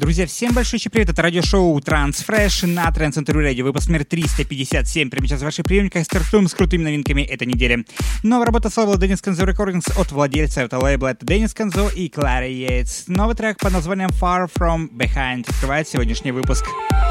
Друзья, всем большой привет, это радиошоу Transfresh на Trans Interview Radio, выпуск номер 357. Прямо сейчас в ваших приемниках стартуем с крутыми новинками этой недели. Новая работа с лейбла Dennis Kenzo Recordings от владельца этого лейбла, это Деннис Kenzo и Клара Йейтс. Новый трек под названием Far From Behind открывает сегодняшний выпуск. Друзья,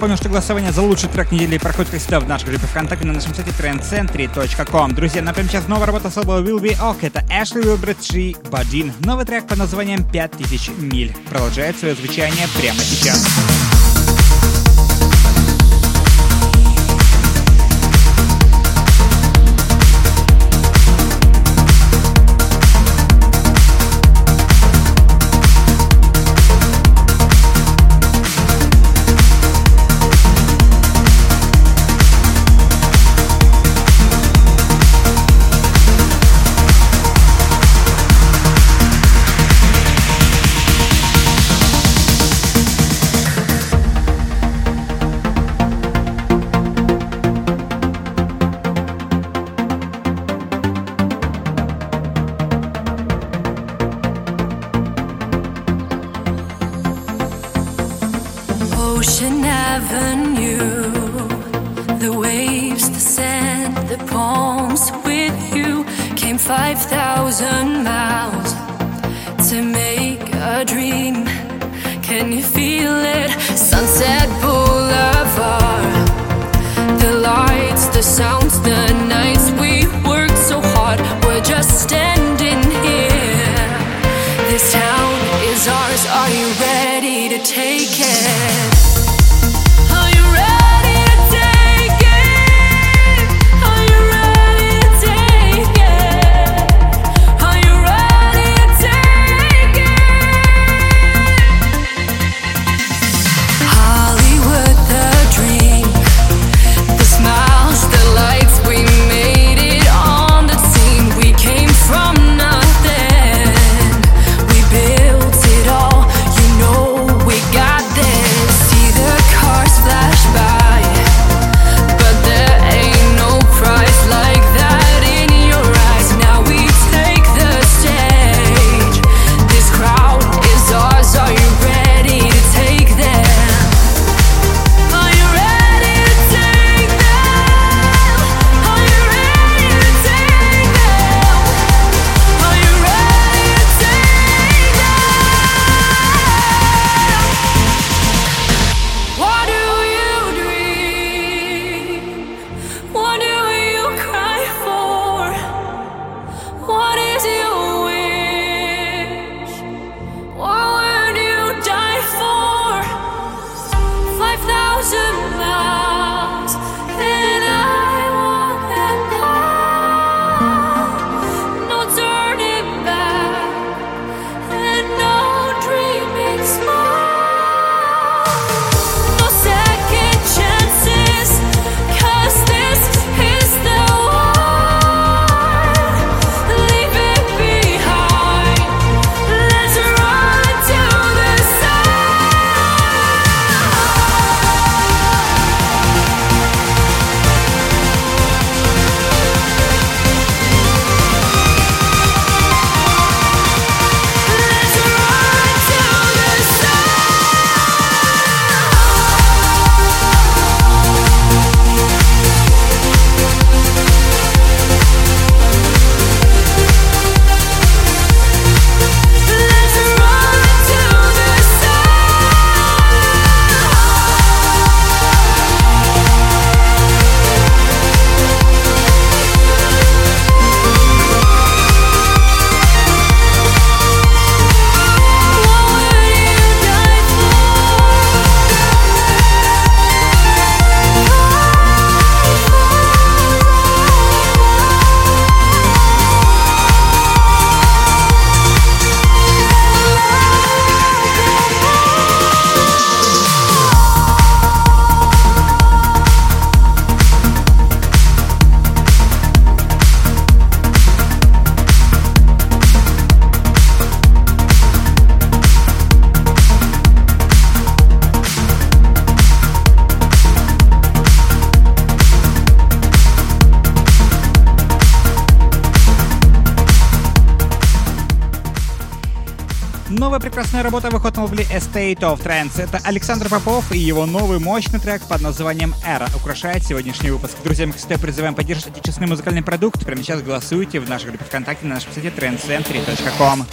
напомню, что голосование за лучший трек недели проходит как всегда в нашей группе ВКонтакте на нашем сайте trendcentry.com. Друзья, напомню, сейчас новая работа с Will Be Ok. Это Ashley Wilbert 3 Badin. Новый трек под названием 5000 миль. Продолжает свое звучание прямо сейчас. Estate of Trends. Это Александр Попов и его новый мощный трек под названием «Эра» украшает сегодняшний выпуск. Друзья, мы, кстати, призываем поддерживать отечественный музыкальный продукт. Прямо сейчас голосуйте в нашей группе ВКонтакте на нашем сайте trendcentry.com.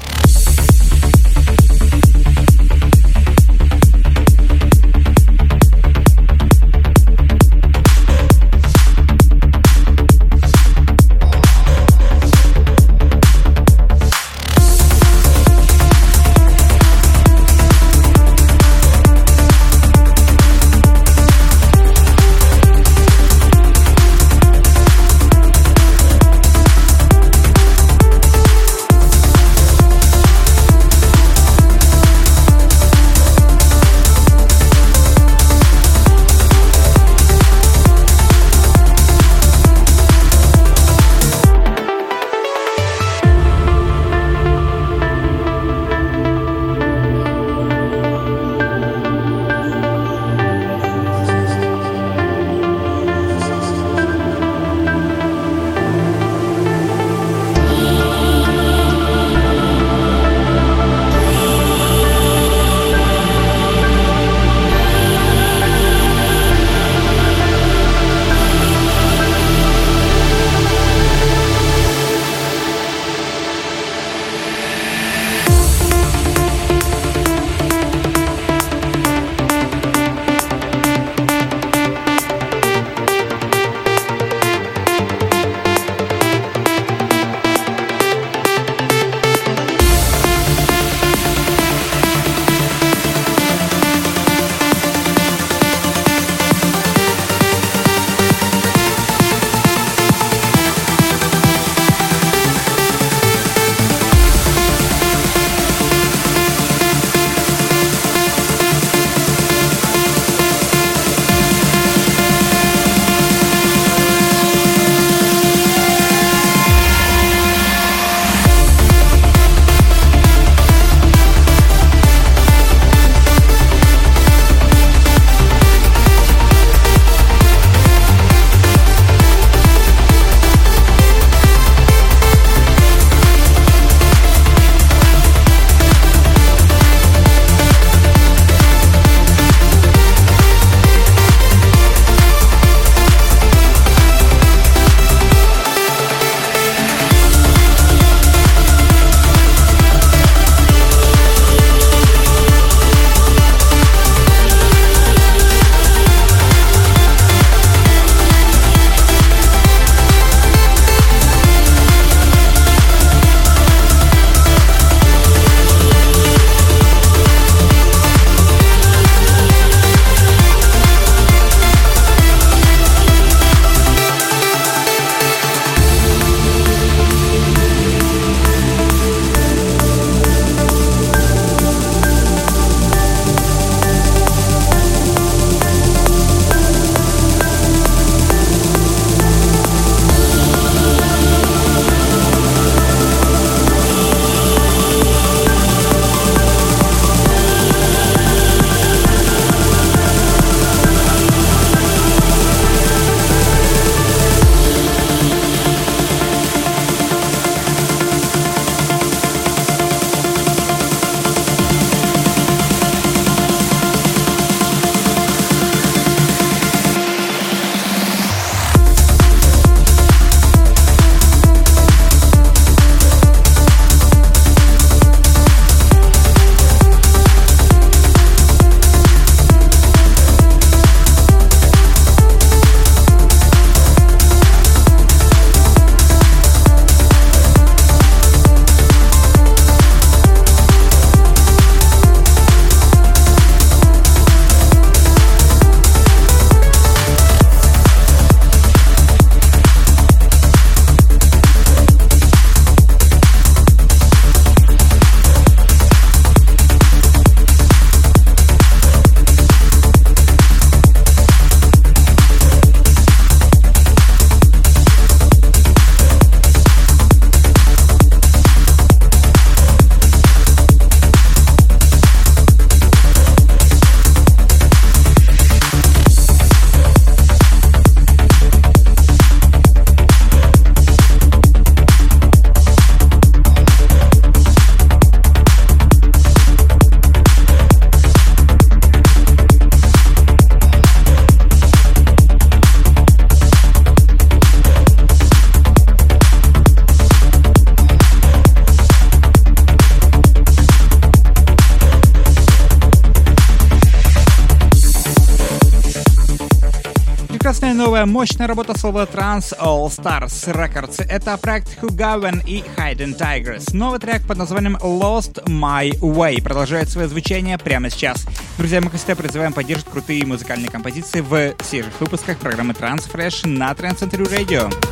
мощная работа слова Trans All Stars Records. Это проект Hugaven и Hidden Tigers. Новый трек под названием Lost My Way продолжает свое звучание прямо сейчас. Друзья, мы, кстати, призываем поддерживать крутые музыкальные композиции в свежих выпусках программы Transfresh на Trans Century Radio.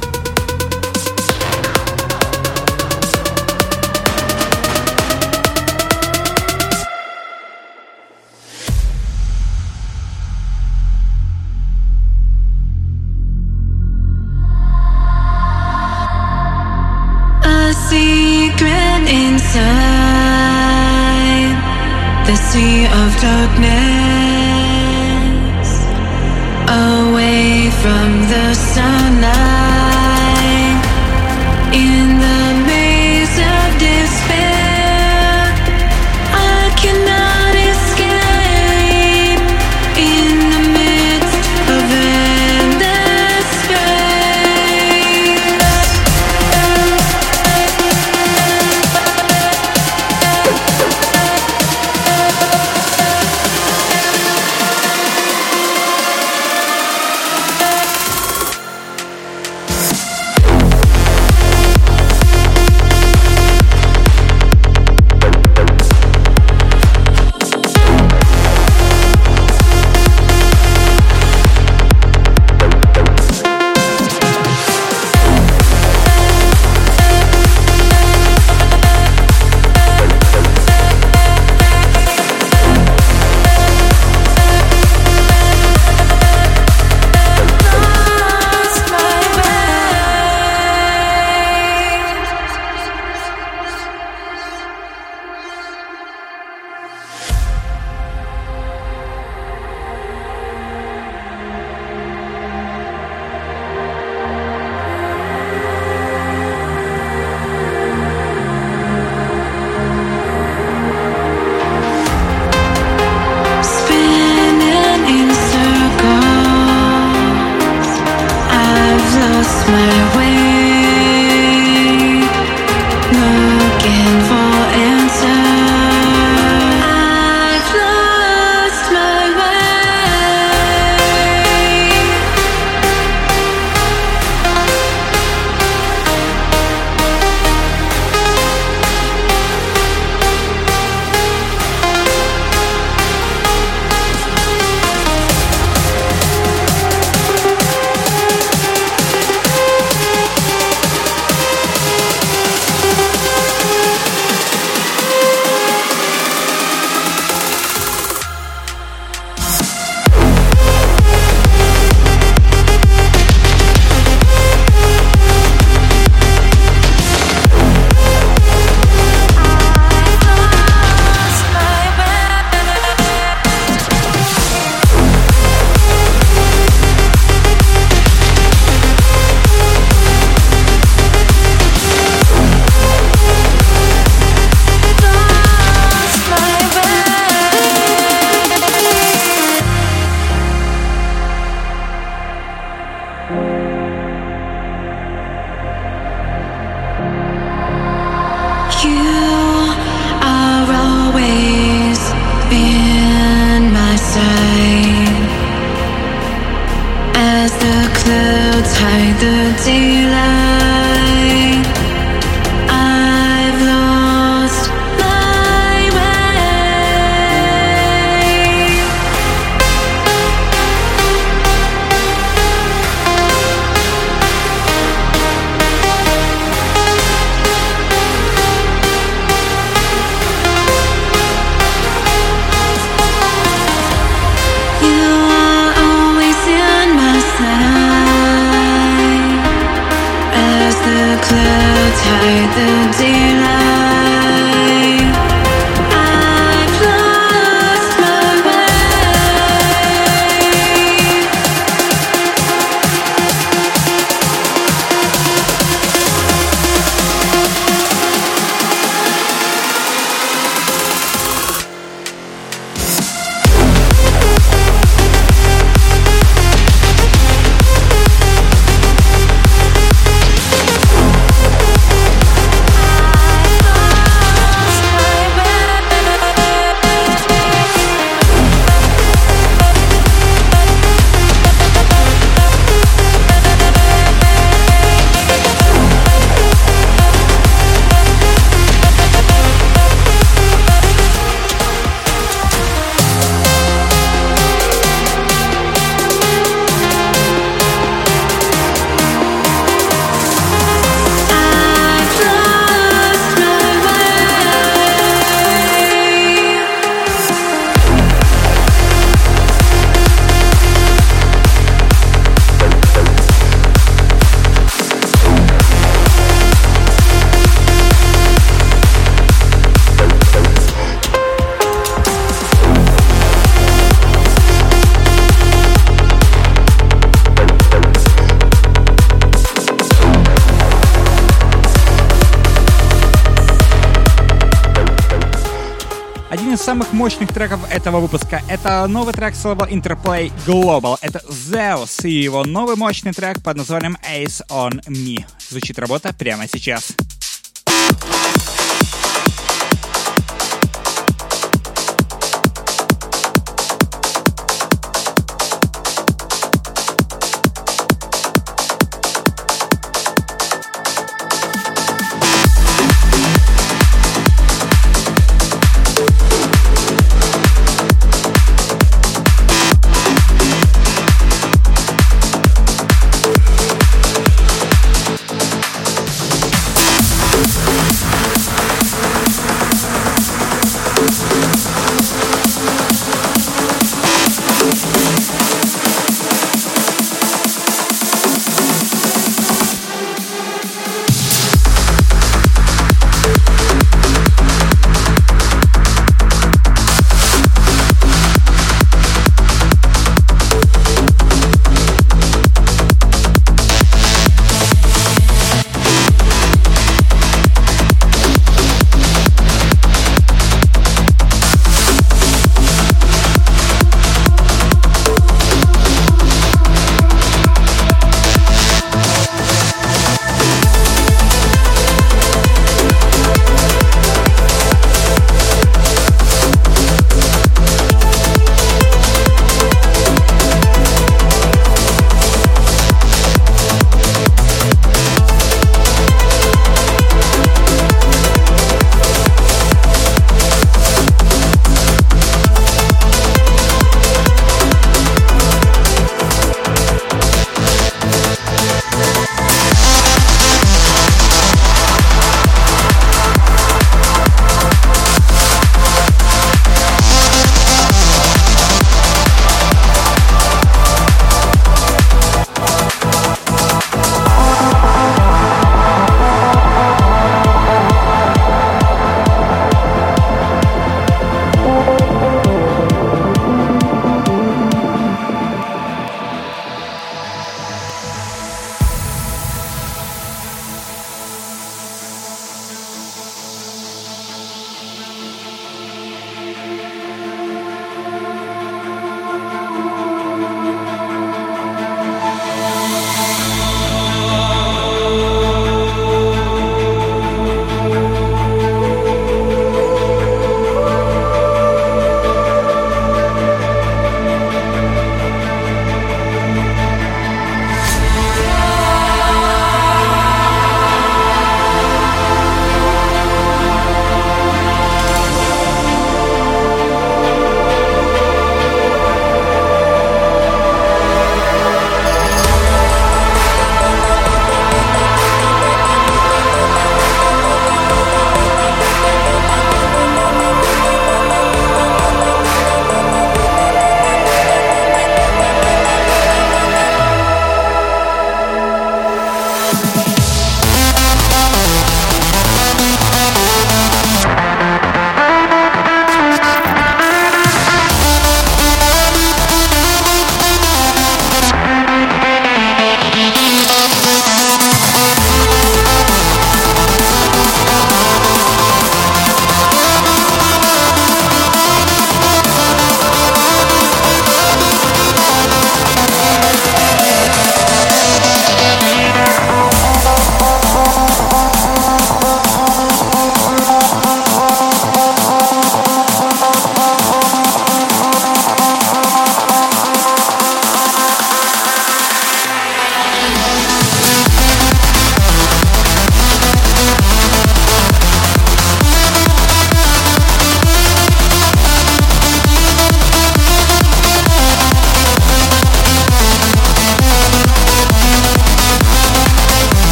Мощных треков этого выпуска. Это новый трек с лейбла Interplay Global. Это Zeus и его новый мощный трек под названием Ace on Me. Звучит работа прямо сейчас.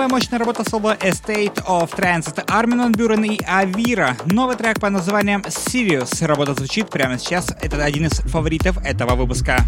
Новая мощная работа соло Estate of Trance. Это Армин Бюрен и Авира. Новый трек под названием Sirius. Работа звучит прямо сейчас. Это один из фаворитов этого выпуска.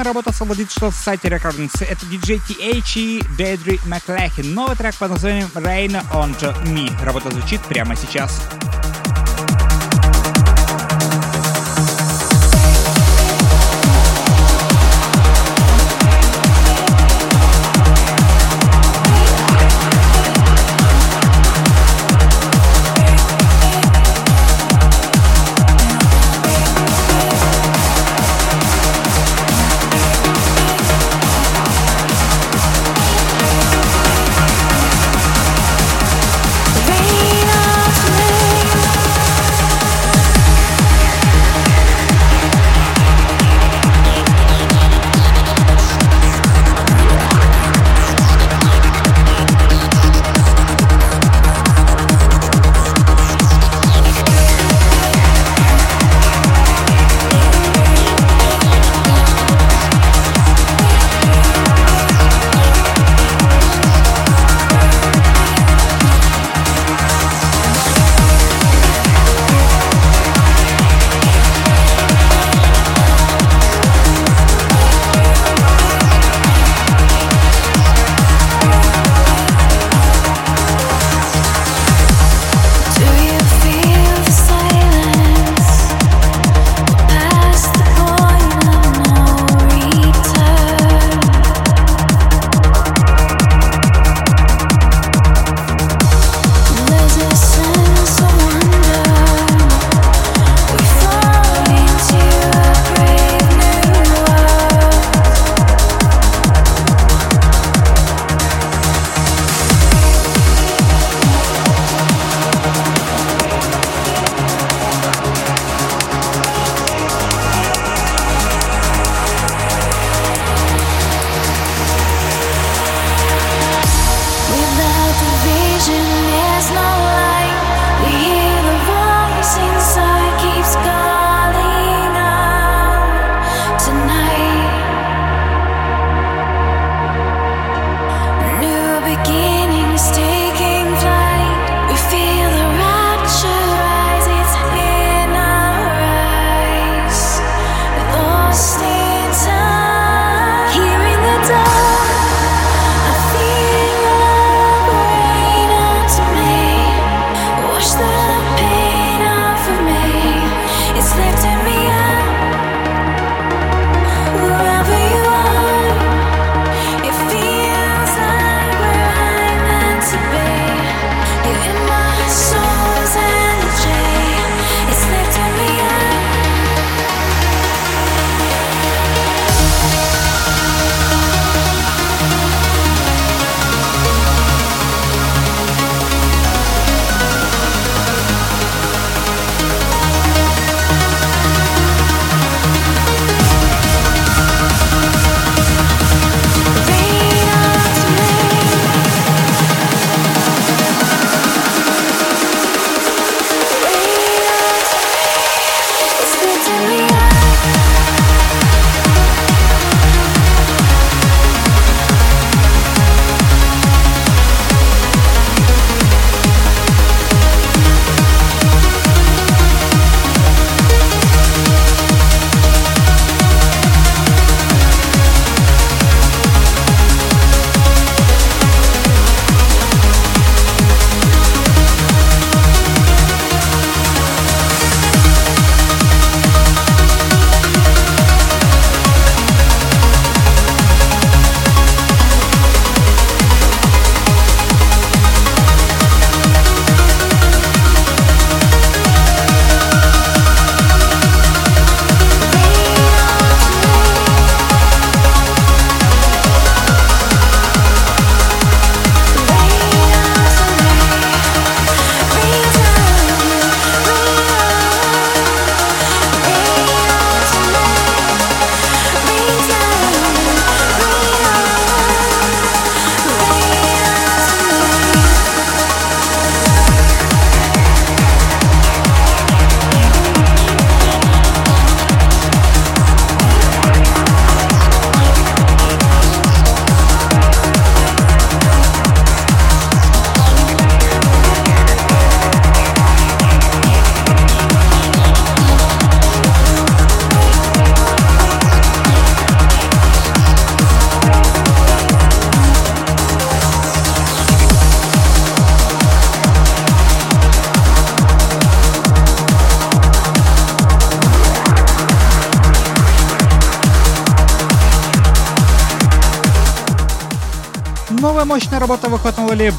Мощная работа освободит что сайте Recordings. Это DJ TH и Дедри Маклахин. Новый трек под названием Rain on Me. Работа звучит прямо сейчас. Сейчас.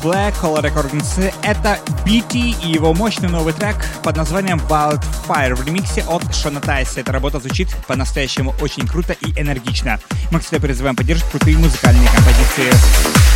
Black Hole Recordings. Это BT и его мощный новый трек под названием Wildfire в ремиксе от Шона Тайса. Эта работа звучит по-настоящему очень круто и энергично. Мы, кстати, призываем поддерживать крутые музыкальные композиции.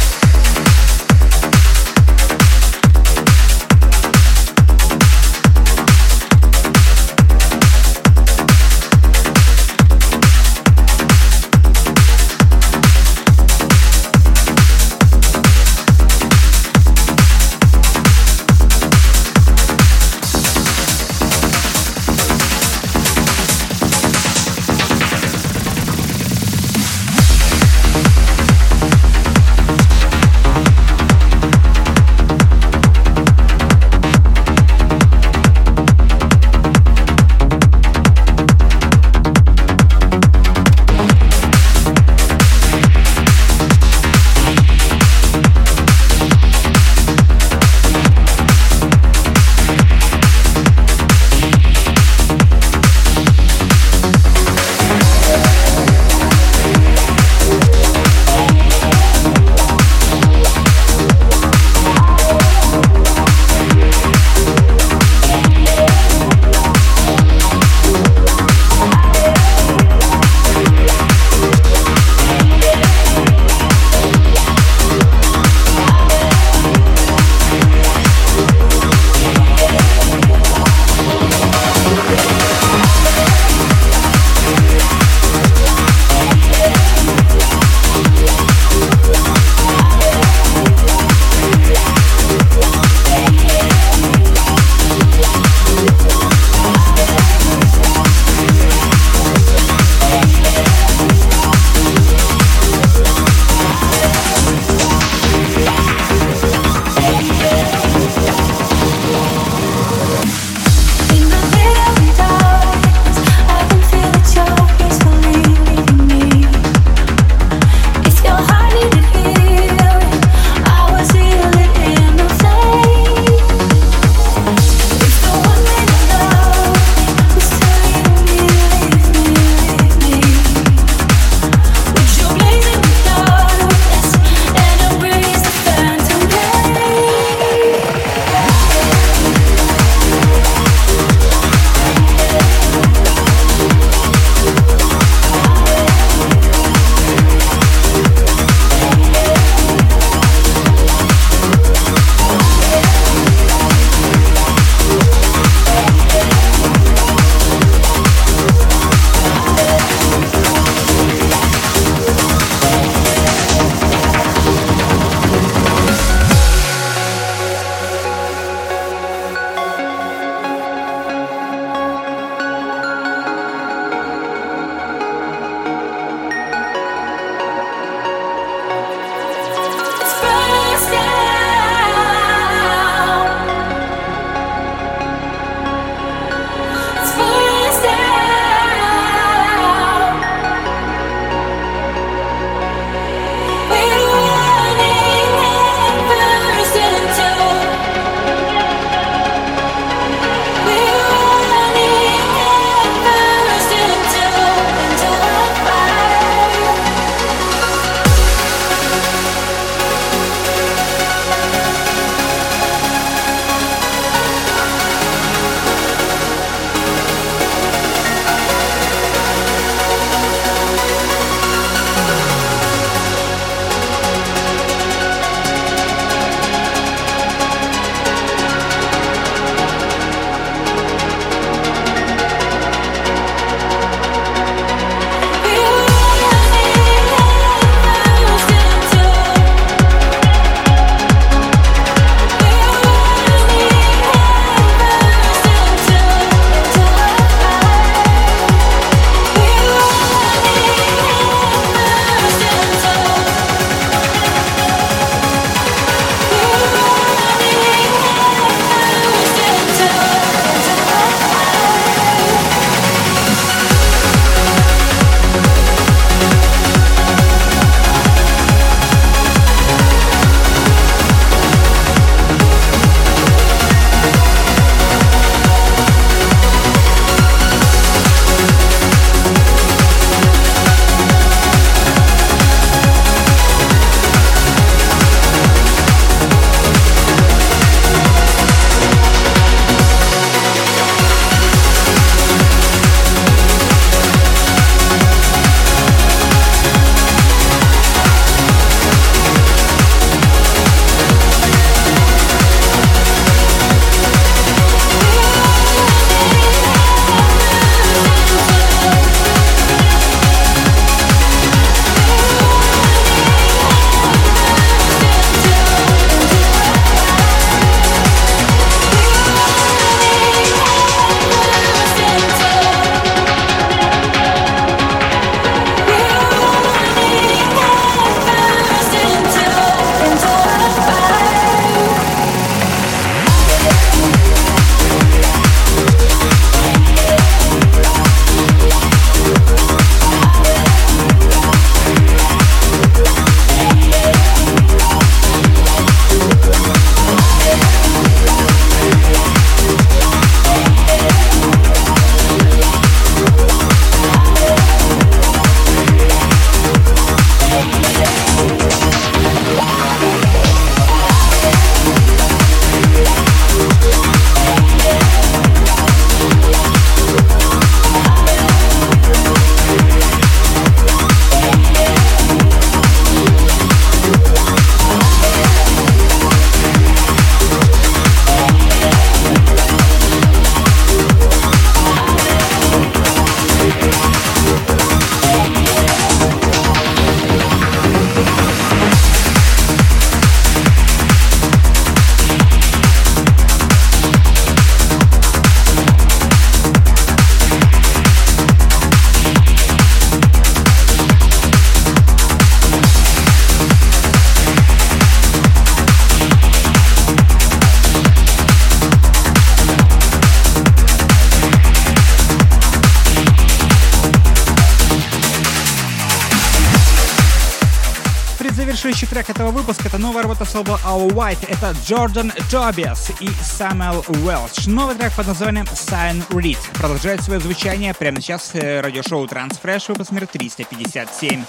Работа слова Our White. Это Джордан Тобиас и Самуэл Уэлч. Новый трек под названием Sign Read. Продолжает свое звучание прямо сейчас э, радиошоу Transfresh, выпуск номер 357.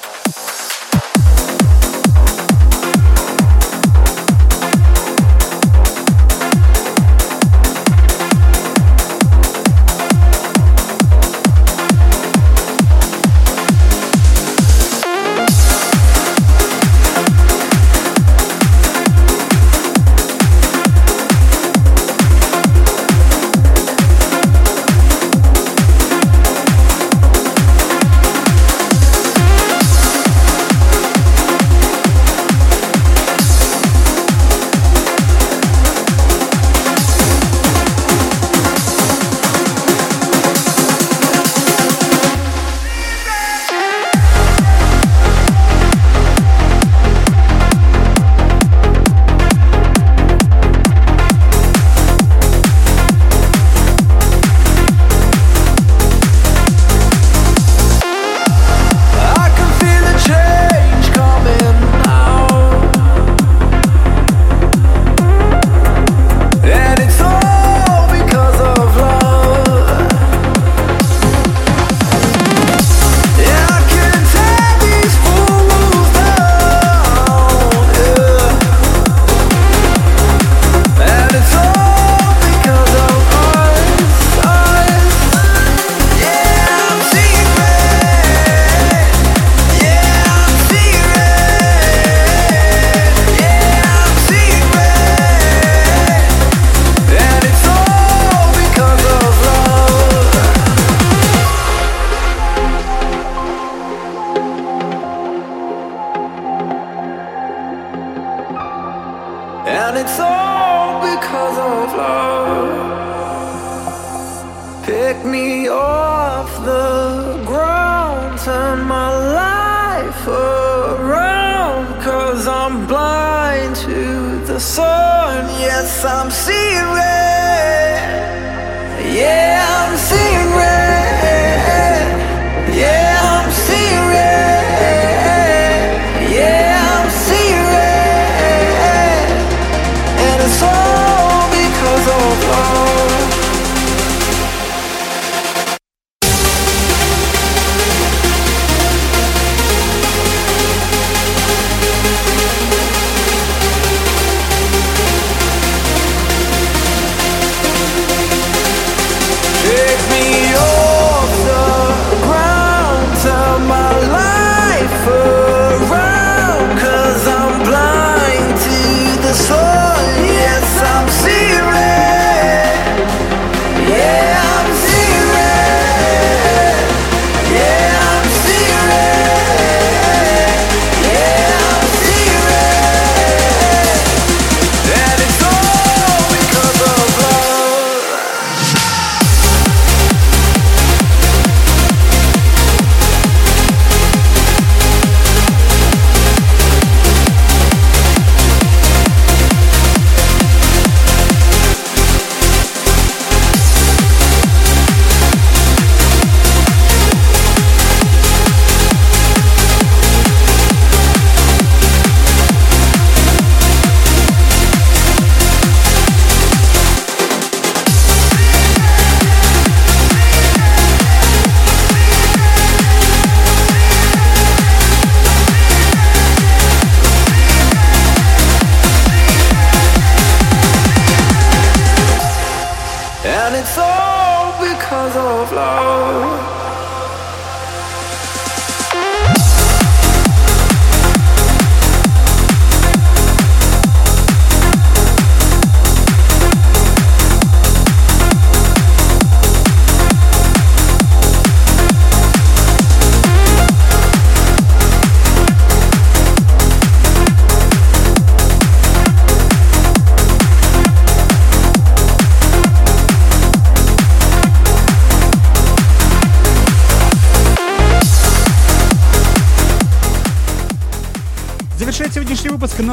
turn my life around Cause I'm blind to the sun. Yes, I'm seeing red.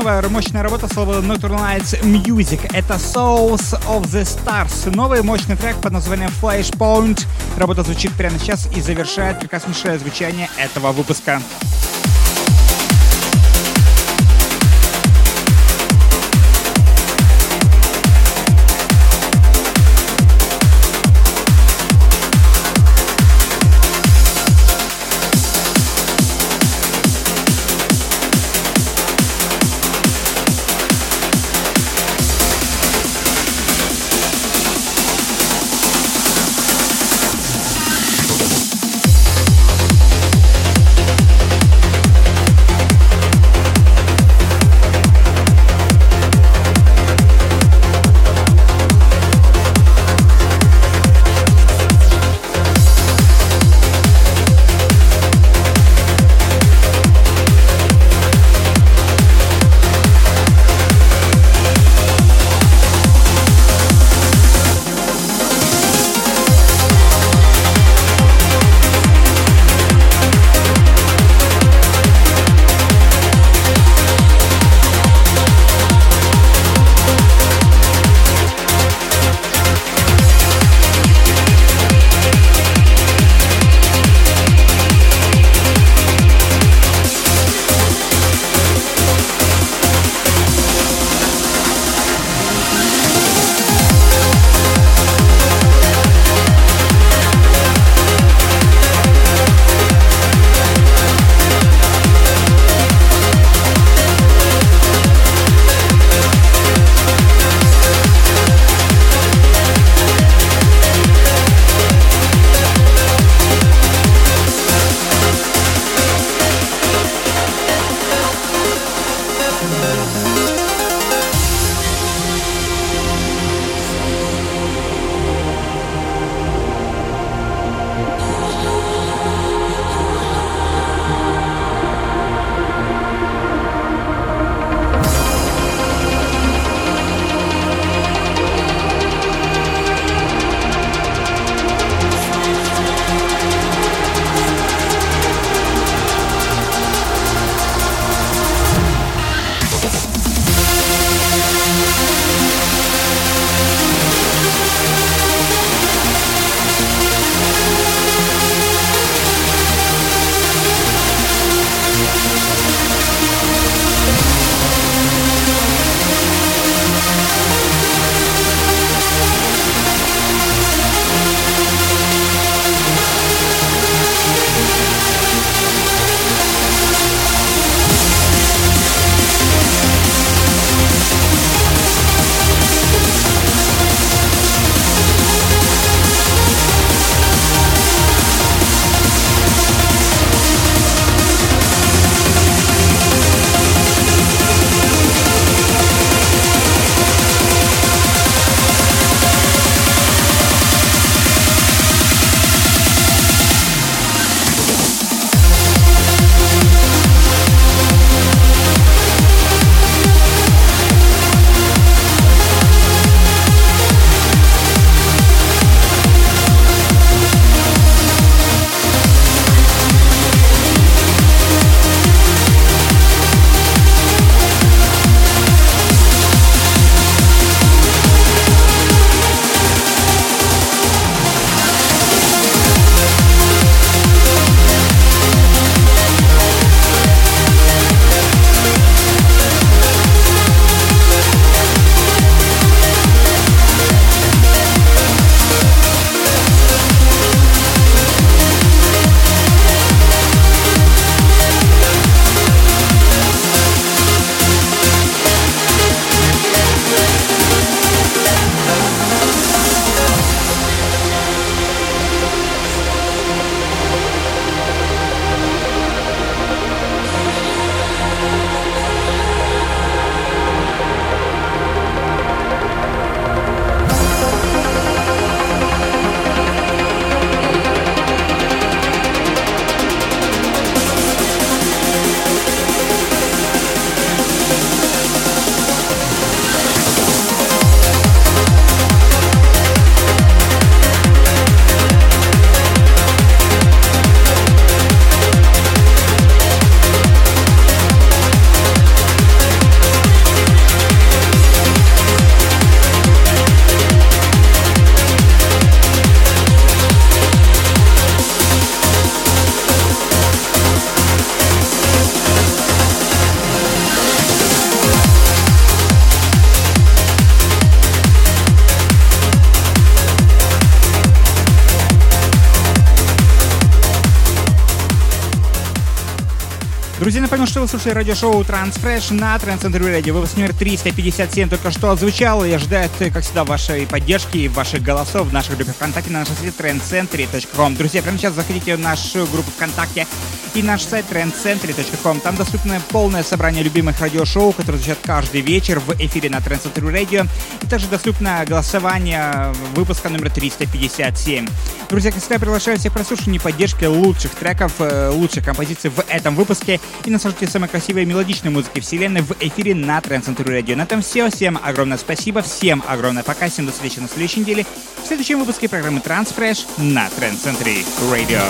Новая мощная работа слова Nocturnal Nights Music. Это Souls of the Stars. Новый мощный трек под названием Flashpoint. Работа звучит прямо сейчас и завершает прекраснейшее звучание этого выпуска. Вы слушали радиошоу Transfresh на Трансцентре Радио. Выпуск номер 357 только что отзвучал и ожидает, как всегда, вашей поддержки, ваших голосов в нашей группе ВКонтакте на нашем сайте trendcentry.com. Друзья, прямо сейчас заходите в нашу группу ВКонтакте и наш сайт trendcentry.com. Там доступно полное собрание любимых радиошоу, которые звучат каждый вечер в эфире на Trendcentry Radio. И также доступно голосование выпуска номер 357. Друзья, как всегда, приглашаю всех прослушивания поддержки лучших треков, э, лучших композиций в этом выпуске и наслаждайтесь самой красивой мелодичной музыкой вселенной в эфире на Center Radio. На этом все. Всем огромное спасибо, всем огромное пока, всем до встречи на следующей неделе в следующем выпуске программы Transfresh на Center Radio.